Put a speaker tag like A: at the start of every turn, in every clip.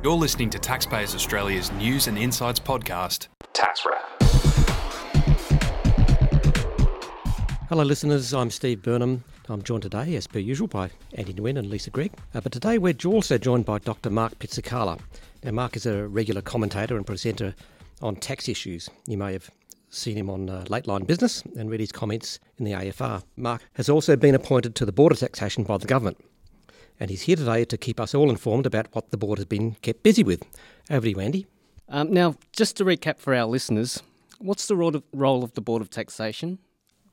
A: You're listening to Taxpayers Australia's news and insights podcast, Tax Wrap.
B: Hello, listeners. I'm Steve Burnham. I'm joined today, as per usual, by Andy Nguyen and Lisa Gregg. Uh, but today we're also joined by Dr. Mark Pizzacalla. Now, Mark is a regular commentator and presenter on tax issues. You may have seen him on uh, Lateline Business and read his comments in the AFR. Mark has also been appointed to the Board of Taxation by the government and he's here today to keep us all informed about what the board has been kept busy with. Over to you, Andy.
C: Um, now, just to recap for our listeners, what's the role of, role of the Board of Taxation?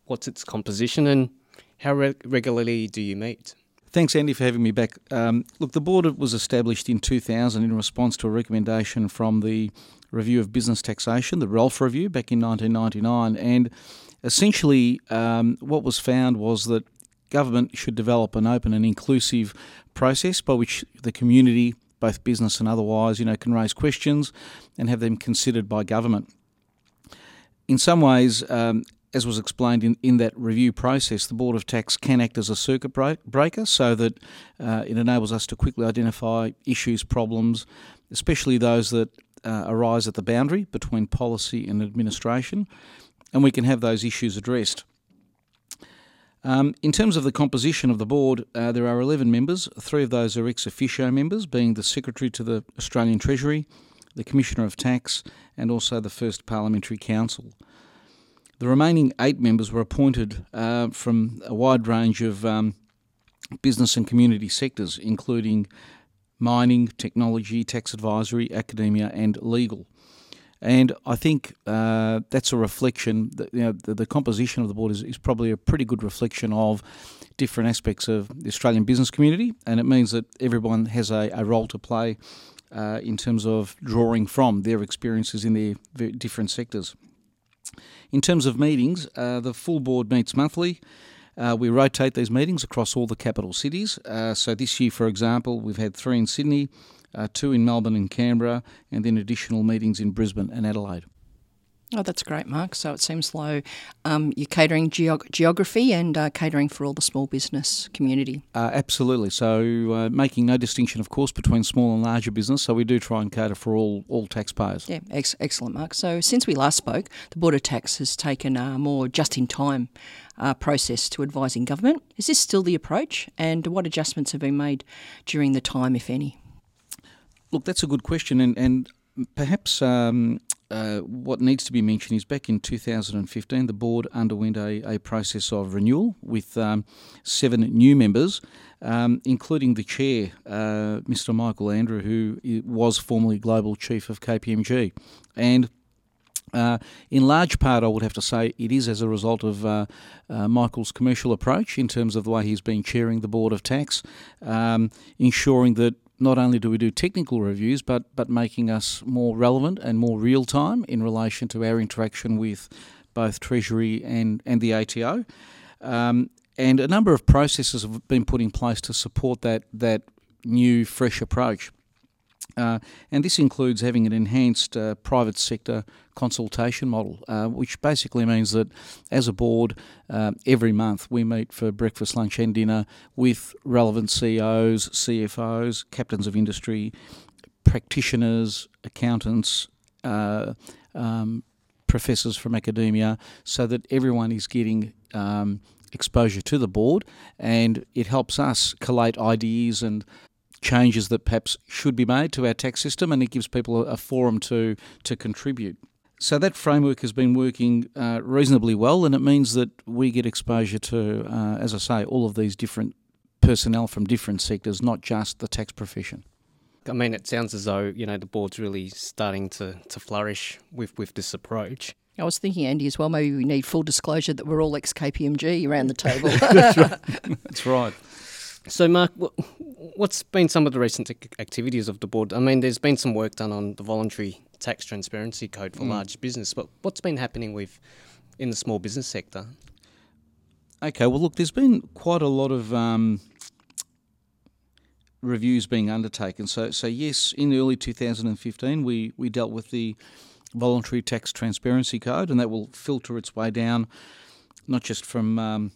C: What's its composition, and how re- regularly do you meet?
D: Thanks, Andy, for having me back. Um, look, the board was established in 2000 in response to a recommendation from the Review of Business Taxation, the Ralph review, back in 1999. And essentially, um, what was found was that government should develop an open and inclusive process by which the community, both business and otherwise, you know, can raise questions and have them considered by government. In some ways, um, as was explained in, in that review process, the Board of Tax can act as a circuit breaker so that uh, it enables us to quickly identify issues, problems, especially those that uh, arise at the boundary between policy and administration, and we can have those issues addressed. Um, in terms of the composition of the board, uh, there are 11 members. Three of those are ex officio members, being the Secretary to the Australian Treasury, the Commissioner of Tax, and also the First Parliamentary Counsel. The remaining eight members were appointed uh, from a wide range of um, business and community sectors, including mining, technology, tax advisory, academia, and legal. And I think uh, that's a reflection, that, you know, the, the, composition of the board is, is probably a pretty good reflection of different aspects of the Australian business community, and it means that everyone has a, a role to play uh, in terms of drawing from their experiences in their different sectors. In terms of meetings, uh, the full board meets monthly. Uh, we rotate these meetings across all the capital cities. Uh, so this year, for example, we've had three in Sydney, uh, two in Melbourne and Canberra, and then additional meetings in Brisbane and Adelaide.
E: Oh, that's great, Mark. So it seems like um, you're catering geog- geography and uh, catering for all the small business community.
D: Uh, absolutely. So uh, making no distinction, of course, between small and larger business. So we do try and cater for all, all taxpayers.
E: Yeah, ex- excellent, Mark. So since we last spoke, the Board of Tax has taken a more just-in-time uh, process to advising government. Is this still the approach? And what adjustments have been made during the time, if any?
D: Look, that's a good question, and and perhaps um, uh, what needs to be mentioned is back in 2015, the board underwent a, a process of renewal with um, seven new members, um, including the chair, uh, Mr. Michael Andrew, who was formerly global chief of KPMG, and. Uh, in large part, I would have to say it is as a result of uh, uh, Michael's commercial approach in terms of the way he's been chairing the Board of Tax, um, ensuring that not only do we do technical reviews, but but making us more relevant and more real time in relation to our interaction with both Treasury and and the ATO. Um, and a number of processes have been put in place to support that that new, fresh approach. Uh, and this includes having an enhanced uh, private sector consultation model, uh, which basically means that as a board, uh, every month we meet for breakfast, lunch, and dinner with relevant CEOs, CFOs, captains of industry, practitioners, accountants, uh, um, professors from academia, so that everyone is getting um, exposure to the board. And it helps us collate ideas and changes that perhaps should be made to our tax system, and it gives people a, a forum to to contribute. So that framework has been working uh, reasonably well, and it means that we get exposure to, uh, as I say, all of these different personnel from different sectors, not just the tax profession.
C: I mean, it sounds as though you know the board's really starting to, to flourish with, with this approach.
E: I was thinking, Andy, as well. Maybe we need full disclosure that we're all ex KPMG around the table.
D: That's right. That's right.
C: So, Mark, what's been some of the recent activities of the board? I mean, there's been some work done on the voluntary tax transparency code for mm. large business, but what's been happening with in the small business sector?
D: Okay, well, look, there's been quite a lot of um, reviews being undertaken. So, so yes, in early 2015, we we dealt with the voluntary tax transparency code, and that will filter its way down, not just from um,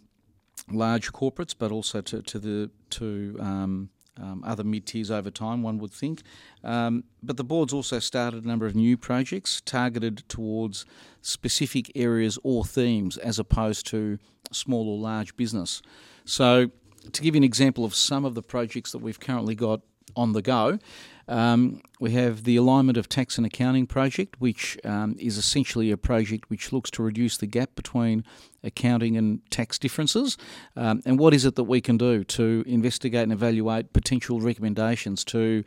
D: large corporates, but also to, to the to um, um, other mid tiers over time, one would think. Um, but the board's also started a number of new projects targeted towards specific areas or themes as opposed to small or large business. So, to give you an example of some of the projects that we've currently got on the go, um, we have the Alignment of Tax and Accounting project, which um, is essentially a project which looks to reduce the gap between accounting and tax differences. Um, and what is it that we can do to investigate and evaluate potential recommendations to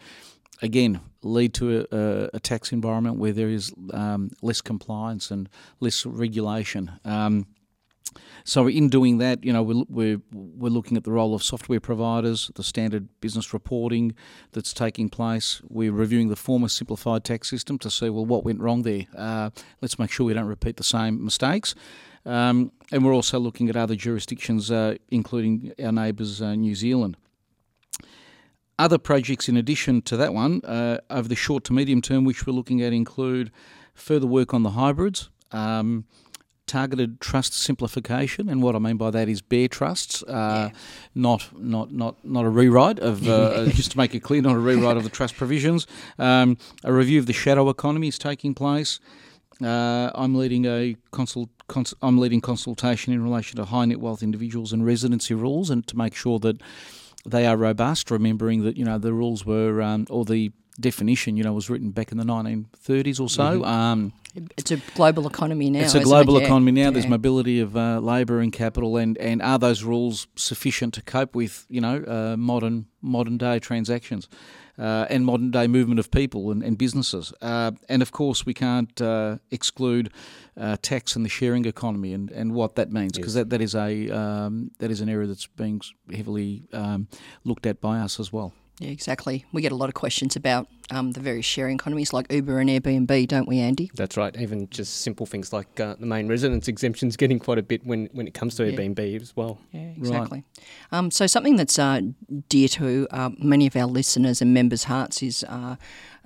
D: again lead to a, a, tax environment where there is um, less compliance and less regulation. So in doing that, you know, we're, we're, we're looking at the role of software providers, the standard business reporting that's taking place. We're reviewing the former simplified tax system to see, well, what went wrong there. Uh, let's make sure we don't repeat the same mistakes. Um, and we're also looking at other jurisdictions, uh, including our neighbours, uh, New Zealand. Other projects in addition to that one, uh, over the short to medium term, which we're looking at, include further work on the hybrids. Um, targeted trust simplification, and what I mean by that is bare trusts, uh, yeah. not not not not a rewrite of uh, uh, just to make it clear, not a rewrite of the trust provisions. Um, a review of the shadow economy is taking place. Uh, I'm leading a consult, cons- I'm leading consultation in relation to high net wealth individuals and residency rules, and to make sure that they are robust. Remembering that you know the rules were um, or the definition, you know, was written back in the 1930s or so. Mm-hmm. Um,
E: it's a global economy now.
D: It's a global it? economy now. Yeah. There's mobility of uh, labour and capital, and, and are those rules sufficient to cope with you know uh, modern modern day transactions uh, and modern day movement of people and, and businesses? Uh, and of course, we can't uh, exclude uh, tax and the sharing economy and, and what that means because yes. that, that is a um, that is an area that's being heavily um, looked at by us as well.
E: Yeah, exactly. We get a lot of questions about um, the various sharing economies like Uber and Airbnb, don't we, Andy?
C: That's right. Even just simple things like uh, the main residence exemptions getting quite a bit when, when it comes to yeah. Airbnb as well.
E: Yeah, exactly. Right. Um, so something that's uh, dear to uh, many of our listeners and members' hearts is uh,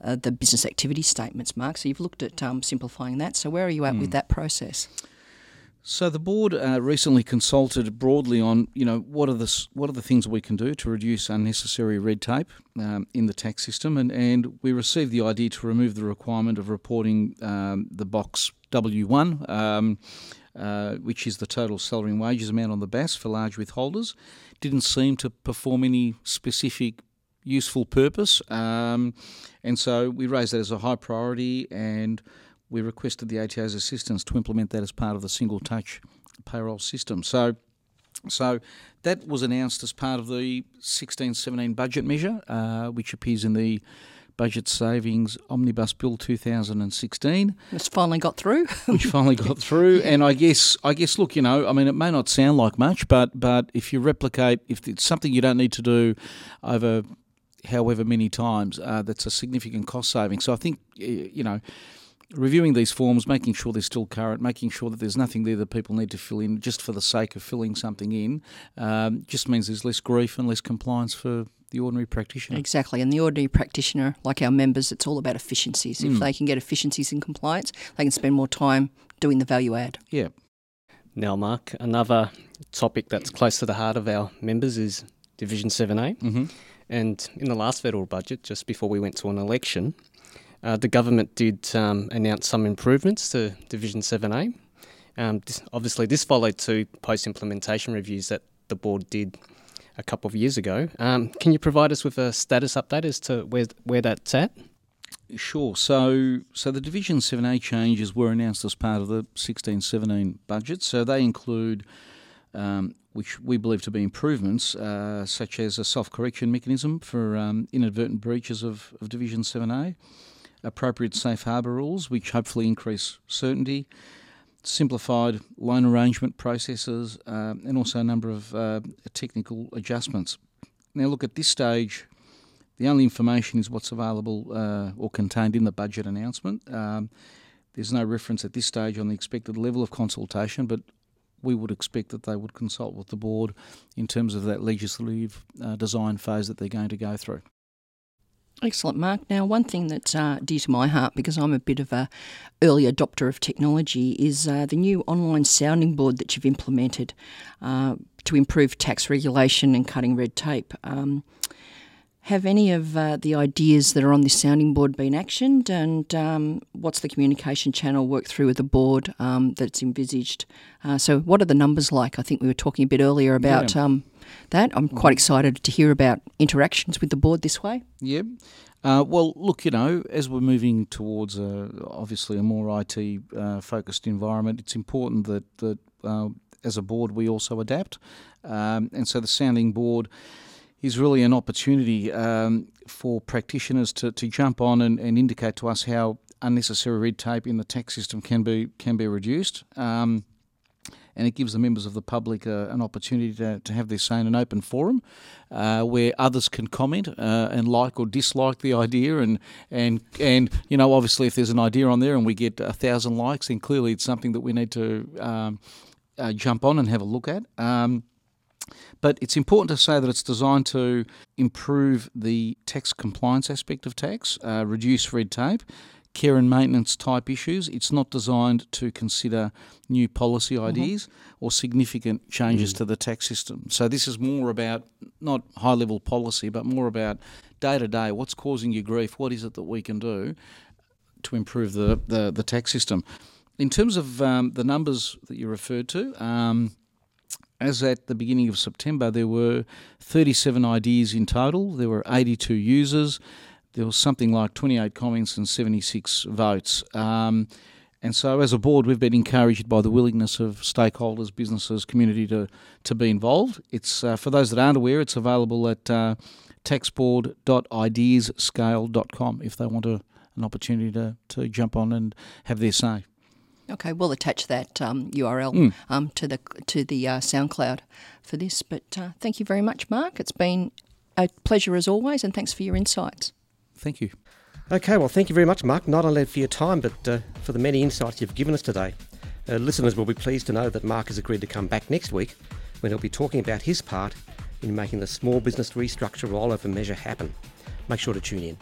E: uh, the business activity statements, Mark. So you've looked at um, simplifying that. So where are you at mm. with that process?
D: So the board uh, recently consulted broadly on, you know, what are the what are the things we can do to reduce unnecessary red tape um, in the tax system, and, and we received the idea to remove the requirement of reporting um, the box W1, um, uh, which is the total salary and wages amount on the BAS for large withholders. Didn't seem to perform any specific useful purpose, um, and so we raised that as a high priority and we requested the ATO's assistance to implement that as part of the single touch payroll system. So, so that was announced as part of the 16-17 budget measure, uh, which appears in the Budget Savings Omnibus Bill 2016.
E: It's finally got through.
D: which finally got through, and I guess I guess look, you know, I mean, it may not sound like much, but but if you replicate, if it's something you don't need to do over however many times, uh, that's a significant cost saving. So I think you know reviewing these forms, making sure they're still current, making sure that there's nothing there that people need to fill in just for the sake of filling something in, um, just means there's less grief and less compliance for the ordinary practitioner.
E: Exactly, and the ordinary practitioner, like our members, it's all about efficiencies. Mm. If they can get efficiencies in compliance, they can spend more time doing the value add.
D: Yeah.
C: Now, Mark, another topic that's close to the heart of our members is Division 7A. Mm-hmm. And in the last federal budget, just before we went to an election, uh, the government did um, announce some improvements to Division 7A. Um, this, obviously, this followed two post implementation reviews that the board did a couple of years ago. Um, can you provide us with a status update as to where, where that's at?
D: Sure. So, so the Division 7A changes were announced as part of the 16-17 budget. So they include, um, which we believe to be improvements, uh, such as a self-correction mechanism for um, inadvertent breaches of, of Division 7A, appropriate safe harbour rules, which hopefully increase certainty, simplified loan arrangement processes, uh, and also a number of uh, technical adjustments. Now, look, at this stage, the only information is what's available uh, or contained in the budget announcement. Um, there's no reference at this stage on the expected level of consultation, but we would expect that they would consult with the board in terms of that legislative uh, design phase that they're going to go through.
E: Excellent, Mark. Now, one thing that's uh, dear to my heart, because I'm a bit of a early adopter of technology, is uh, the new online sounding board that you've implemented uh, to improve tax regulation and cutting red tape. Um, Have any of uh, the ideas that are on this sounding board been actioned, and um, what's the communication channel worked through with the board um, that's envisaged? Uh, so, what are the numbers like? I think we were talking a bit earlier about yeah. um, that. I'm quite excited to hear about interactions with the board this way.
D: Yeah. Uh, well, look, you know, as we're moving towards a, obviously a more IT uh, focused environment, it's important that that uh, as a board we also adapt, um, and so the sounding board is really an opportunity um, for practitioners to, to jump on and, and indicate to us how unnecessary red tape in the tax system can be can be reduced. Um, and it gives the members of the public uh, an opportunity to, to have their say in an open forum uh, where others can comment uh, and like or dislike the idea and and and you know obviously if there's an idea on there and we get a thousand likes then clearly it's something that we need to um, uh, jump on and have a look at. Um, but it's important to say that it's designed to improve the tax compliance aspect of tax, uh, reduce red tape, care and maintenance type issues. It's not designed to consider new policy mm-hmm. ideas mm-hmm. or significant changes mm. to the tax system. So this is more about not high level policy, but more about day to day what's causing you grief, what is it that we can do to improve the, the, the tax system. In terms of um, the numbers that you referred to, um, as at the beginning of September, there were 37 ideas in total. There were 82 users. There was something like 28 comments and 76 votes. Um, and so, as a board, we've been encouraged by the willingness of stakeholders, businesses, community to, to be involved. It's uh, for those that aren't aware, it's available at uh, if they want a, an opportunity to, to jump on and have their say.
E: Okay, we'll attach that um, URL mm. um, to the to the uh, SoundCloud for this. But uh, thank you very much, Mark. It's been a pleasure as always, and thanks for your insights.
D: Thank you.
B: Okay, well, thank you very much, Mark, not only for your time, but uh, for the many insights you've given us today. Uh, listeners will be pleased to know that Mark has agreed to come back next week when he'll be talking about his part in making the small business restructure rollover measure happen. Make sure to tune in.